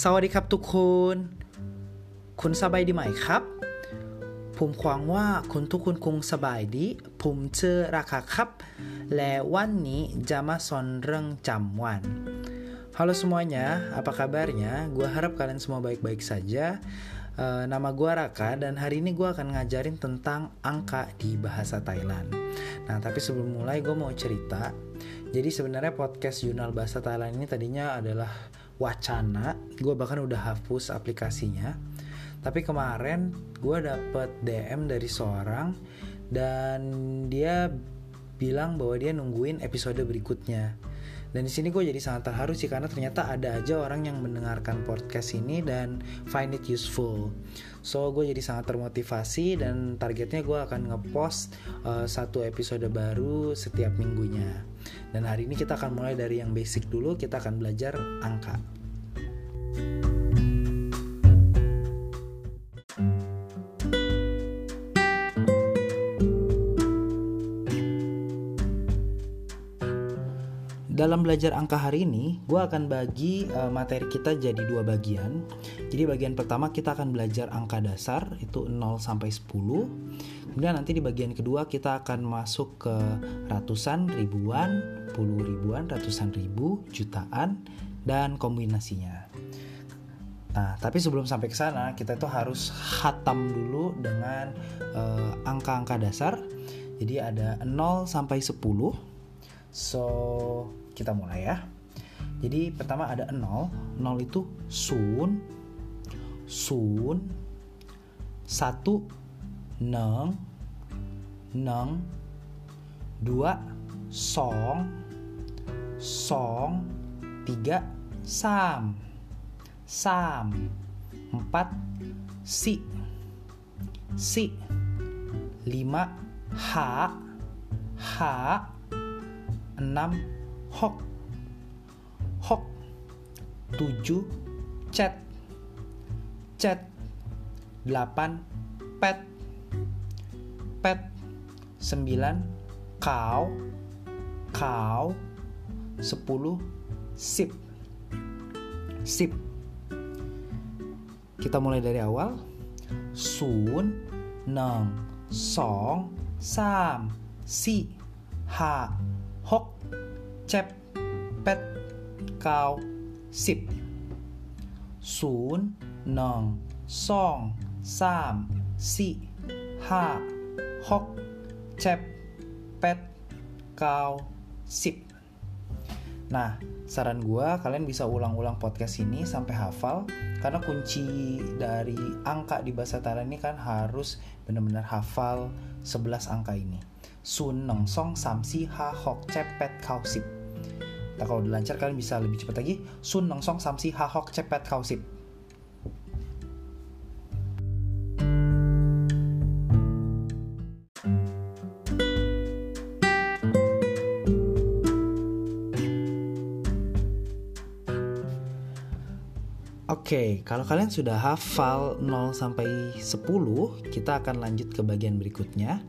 สวัสดีครับทุกคนคุณสบายดีไหมครับ ผมหวังว่าคุณทุกคนคงสบายดี ผมเจอราคาครับ และวันนี้จะมาสอนเรื่องจำวัน Halo semuanya, apa kabarnya? Gue harap kalian semua baik-baik saja. Uh, nama gue Raka dan hari ini gue akan ngajarin tentang angka di bahasa Thailand. Nah, tapi sebelum mulai gue mau cerita. Jadi sebenarnya podcast Jurnal Bahasa Thailand ini tadinya adalah wacana. Gue bahkan udah hapus aplikasinya. Tapi kemarin gue dapet DM dari seorang dan dia bilang bahwa dia nungguin episode berikutnya. Dan di sini gue jadi sangat terharu sih karena ternyata ada aja orang yang mendengarkan podcast ini dan find it useful. So gue jadi sangat termotivasi dan targetnya gue akan ngepost uh, satu episode baru setiap minggunya. Dan hari ini kita akan mulai dari yang basic dulu, kita akan belajar angka. dalam belajar angka hari ini, gue akan bagi uh, materi kita jadi dua bagian. Jadi bagian pertama kita akan belajar angka dasar, itu 0 sampai 10. Kemudian nanti di bagian kedua kita akan masuk ke ratusan, ribuan, puluh ribuan, ratusan ribu, jutaan, dan kombinasinya. Nah, tapi sebelum sampai ke sana, kita itu harus hatam dulu dengan uh, angka-angka dasar. Jadi ada 0 sampai 10. So, kita mulai ya. Jadi pertama ada 0, 0 itu sun, sun, satu, neng, neng, dua, song, song, tiga, sam, sam, empat, si, si, lima, ha, ha, enam, hok. Hok. Tujuh. Chat chat delapan. Pet pet 9 cow cow 10 sip. Sip. Kita mulai dari awal. Sun neng song sam si ha hok cep pet kau sip. Sun neng song sam si ha hok, cep, pet, kau, sip. Nah, saran gue kalian bisa ulang-ulang podcast ini sampai hafal karena kunci dari angka di bahasa Tara ini kan harus benar-benar hafal 11 angka ini. Sun, Nong, Song, Sam, Si, Ha, Hok, Cepet, Kau, Sip. Nah, kalau dilancar, kalian bisa lebih cepat lagi. Sun, Nong, Song, Sam, Si, Ha, Hok, Cepet, Kau, Sip. Oke, okay, kalau kalian sudah hafal 0 sampai 10, kita akan lanjut ke bagian berikutnya.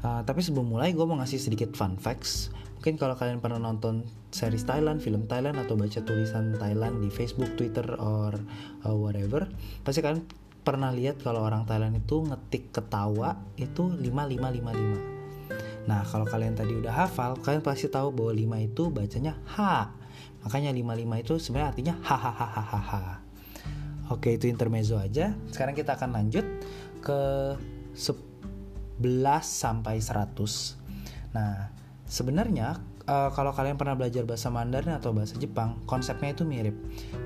Uh, tapi sebelum mulai, gue mau ngasih sedikit fun facts Mungkin kalau kalian pernah nonton series Thailand, film Thailand atau baca tulisan Thailand di Facebook, Twitter, or uh, whatever, pasti kalian pernah lihat kalau orang Thailand itu ngetik ketawa itu 5555. Nah, kalau kalian tadi udah hafal, kalian pasti tahu bahwa 5 itu bacanya ha. Makanya 55 itu sebenarnya artinya hahaha. Oke, itu intermezzo aja. Sekarang kita akan lanjut ke 11 sampai 100. Nah, Sebenarnya uh, kalau kalian pernah belajar bahasa Mandarin atau bahasa Jepang, konsepnya itu mirip.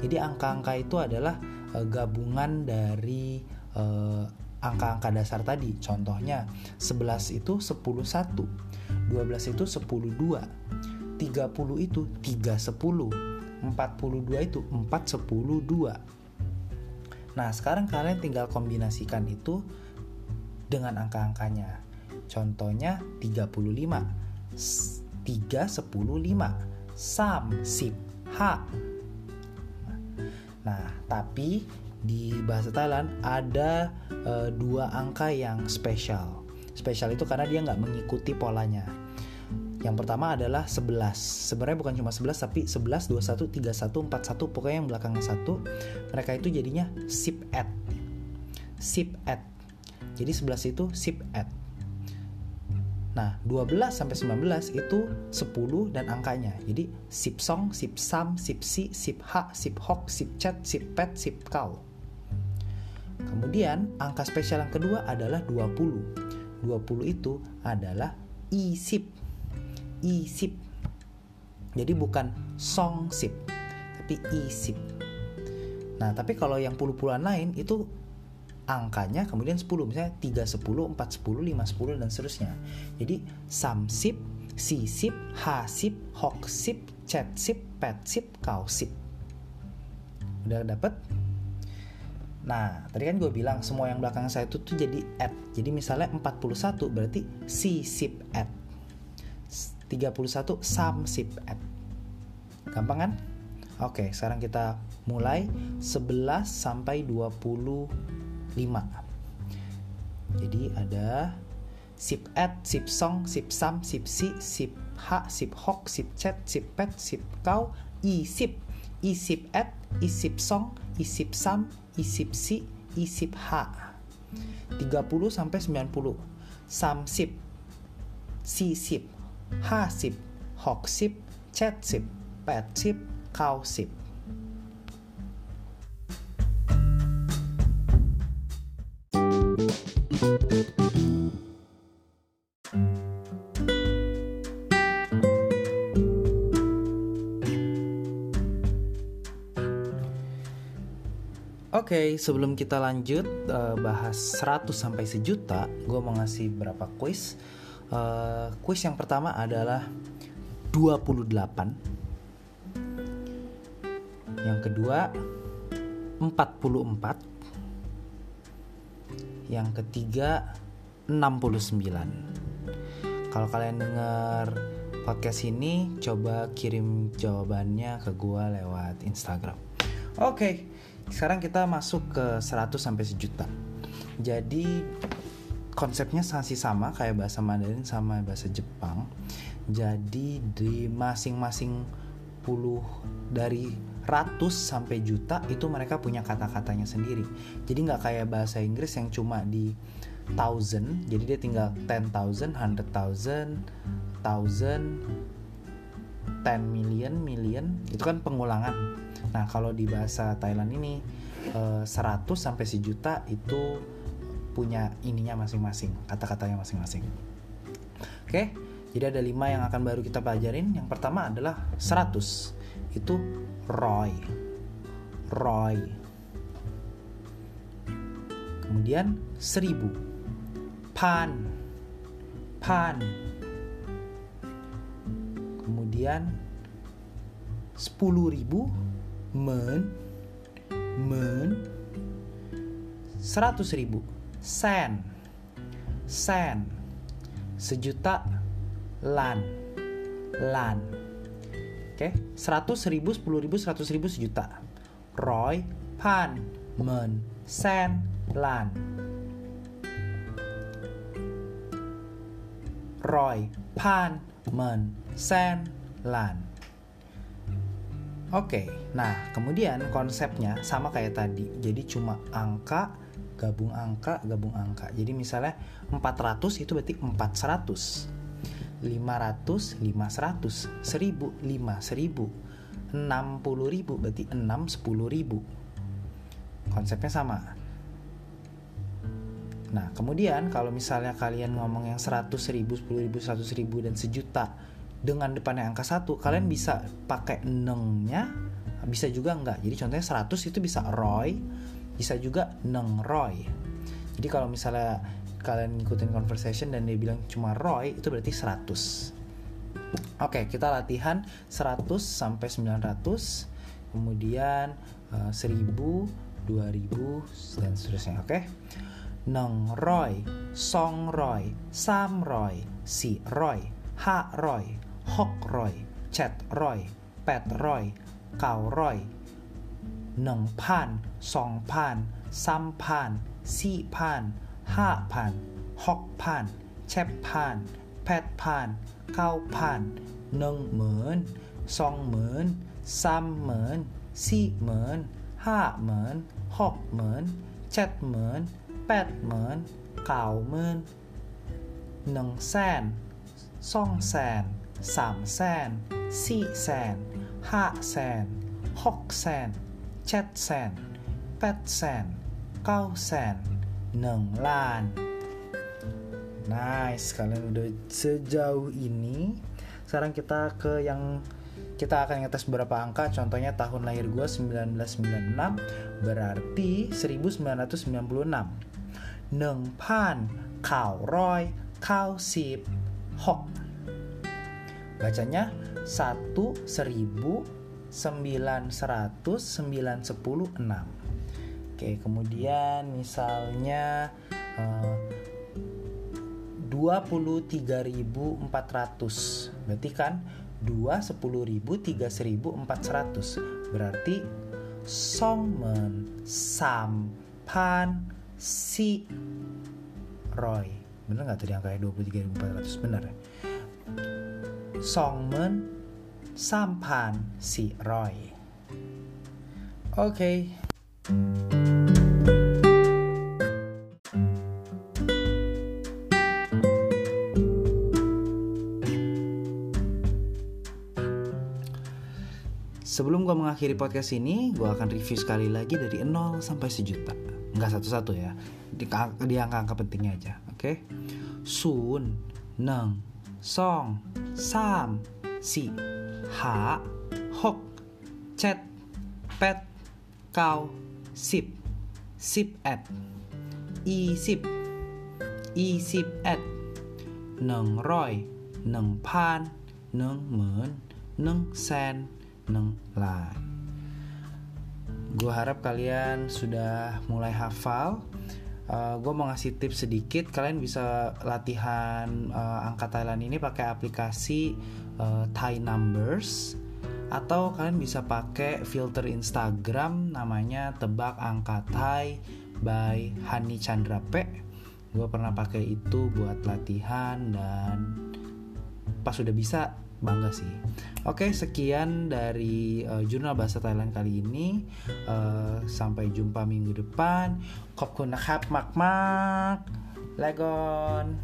Jadi angka-angka itu adalah uh, gabungan dari uh, angka-angka dasar tadi. Contohnya 11 itu 10 1, 12 itu 10 2, 30 itu 3 10, 42 itu 4 10 2. Nah, sekarang kalian tinggal kombinasikan itu dengan angka-angkanya. Contohnya 35 3 10 5 sam sip ha Nah, tapi di bahasa Thailand ada e, dua angka yang spesial. Spesial itu karena dia nggak mengikuti polanya. Yang pertama adalah 11. Sebenarnya bukan cuma 11 tapi 11, 21, 31, 41 pokoknya yang belakangnya satu. Mereka itu jadinya sip at. Sip at. Jadi 11 itu sip at. Nah, 12 sampai 19 itu 10 dan angkanya. Jadi sip song, sip sam, sip si, sip ha, sip hok, sip chat, sip pet, sip kau. Kemudian angka spesial yang kedua adalah 20. 20 itu adalah isip isip. Jadi bukan song sip, tapi isip. Nah, tapi kalau yang puluh-puluhan lain itu angkanya kemudian 10 misalnya 3 10, 4 10, 5 10 dan seterusnya. Jadi sam sip, si sip, ha sip, hok sip, chat sip, pet sip, kau sip. Udah dapet? Nah, tadi kan gue bilang semua yang belakang saya itu tuh jadi at. Jadi misalnya 41 berarti si sip at. 31 sip at. Gampang kan? Oke, sekarang kita mulai 11 sampai 25. Jadi ada sip at, sip song, sip sam, sip si, sip ha, sip hok, sip chat, sip pet, sip kau, i sip, i sip at, i sip song, i sip sam, i sip si, i sip ha. 30 sampai 90. Sam sip, si sip, 50 60 70 80 90 Oke, okay, sebelum kita lanjut uh, bahas 100 sampai sejuta, gue mau ngasih berapa quiz Uh, quiz yang pertama adalah 28. Yang kedua 44. Yang ketiga 69. Kalau kalian dengar podcast ini coba kirim jawabannya ke gua lewat Instagram. Oke, okay, sekarang kita masuk ke 100 sampai sejuta. Jadi konsepnya masih sama kayak bahasa Mandarin sama bahasa Jepang. Jadi di masing-masing puluh dari ratus sampai juta itu mereka punya kata-katanya sendiri. Jadi nggak kayak bahasa Inggris yang cuma di thousand. Jadi dia tinggal ten thousand, hundred thousand, thousand, ten million, million. Itu kan pengulangan. Nah kalau di bahasa Thailand ini 100 eh, sampai sejuta itu punya ininya masing-masing, kata-katanya masing-masing. Oke, jadi ada lima yang akan baru kita pelajarin. Yang pertama adalah 100. Itu Roy. Roy. Kemudian 1000. Pan. Pan. Kemudian 10.000 men men 100.000 sen sen sejuta lan lan. Oke seratus ribu sepuluh ribu seratus ribu sejuta. Roy pan men sen lan. Roy pan men sen lan. Oke, nah kemudian konsepnya sama kayak tadi, jadi cuma angka gabung angka gabung angka. Jadi misalnya 400 itu berarti 400 500 500 1000 5 1000 60 ribu berarti 6 10 ribu. Konsepnya sama. Nah kemudian kalau misalnya kalian ngomong yang 100 ribu 10 ribu 100 ribu dan sejuta dengan depannya angka satu kalian bisa pakai nengnya bisa juga enggak. Jadi contohnya 100 itu bisa Roy bisa juga Neng Roy. Jadi kalau misalnya kalian ngikutin conversation dan dia bilang cuma Roy itu berarti 100 oke kita latihan 100 sampai 900 kemudian uh, 1000 2000 dan seterusnya oke? Okay? Neng Roy, Song Roy, Sam Roy, Si Roy, Ha Roy, Hok Roy, Chat Roy, Pet Roy, Kau Roy, 1พัน2พัน3พัน4พัน5พัน6พัน7พันแปดพันเก้าพันหนึ่งหมื่นสองหมื่นสามหมื่นสี่หมื่นห้าหมื่นหกหมื่นเจ็ดหมื่นแปดหมื่นเก้าหมื่นหนึ่งแสนสองแสนสามแสนสี่แสนห้าแสนหกแสน เจ็ดแสนแปดแสนเก้าแสนหนึ่งล้าน Nice, kalian udah sejauh ini. Sekarang kita ke yang kita akan ngetes beberapa angka. Contohnya tahun lahir gue 1996 berarti 1996. Neng pan kau roy kau sip hok. Bacanya 1 1000 900 910 6. Oke, kemudian misalnya uh, 23.400 berarti kan 2 10.000 3.400 berarti Songmen Sampan Si Roy. Bener nggak tadi angkanya 23.400 bener ya? Songmen Sampan oke okay. Sebelum gue mengakhiri podcast ini, gue akan review sekali lagi dari 0 sampai sejuta. Enggak satu-satu ya, di, di angka-angka pentingnya aja, oke? Okay? Sun, neng, song, sam, si, ha, hok, chat, pet, kau, sip, sip at, i sip, i sip at, neng roy, neng pan, neng men, neng sen, neng lai. Gue harap kalian sudah mulai hafal. Uh, gue mau ngasih tips sedikit. Kalian bisa latihan uh, angka Thailand ini pakai aplikasi uh, Thai Numbers atau kalian bisa pakai filter Instagram namanya tebak angka Thai by Hani Chandra P. Gue pernah pakai itu buat latihan dan pas sudah bisa bangga sih. Oke, sekian dari uh, jurnal bahasa Thailand kali ini. Uh, sampai jumpa minggu depan. Khop kun nakap mak mak. Legon.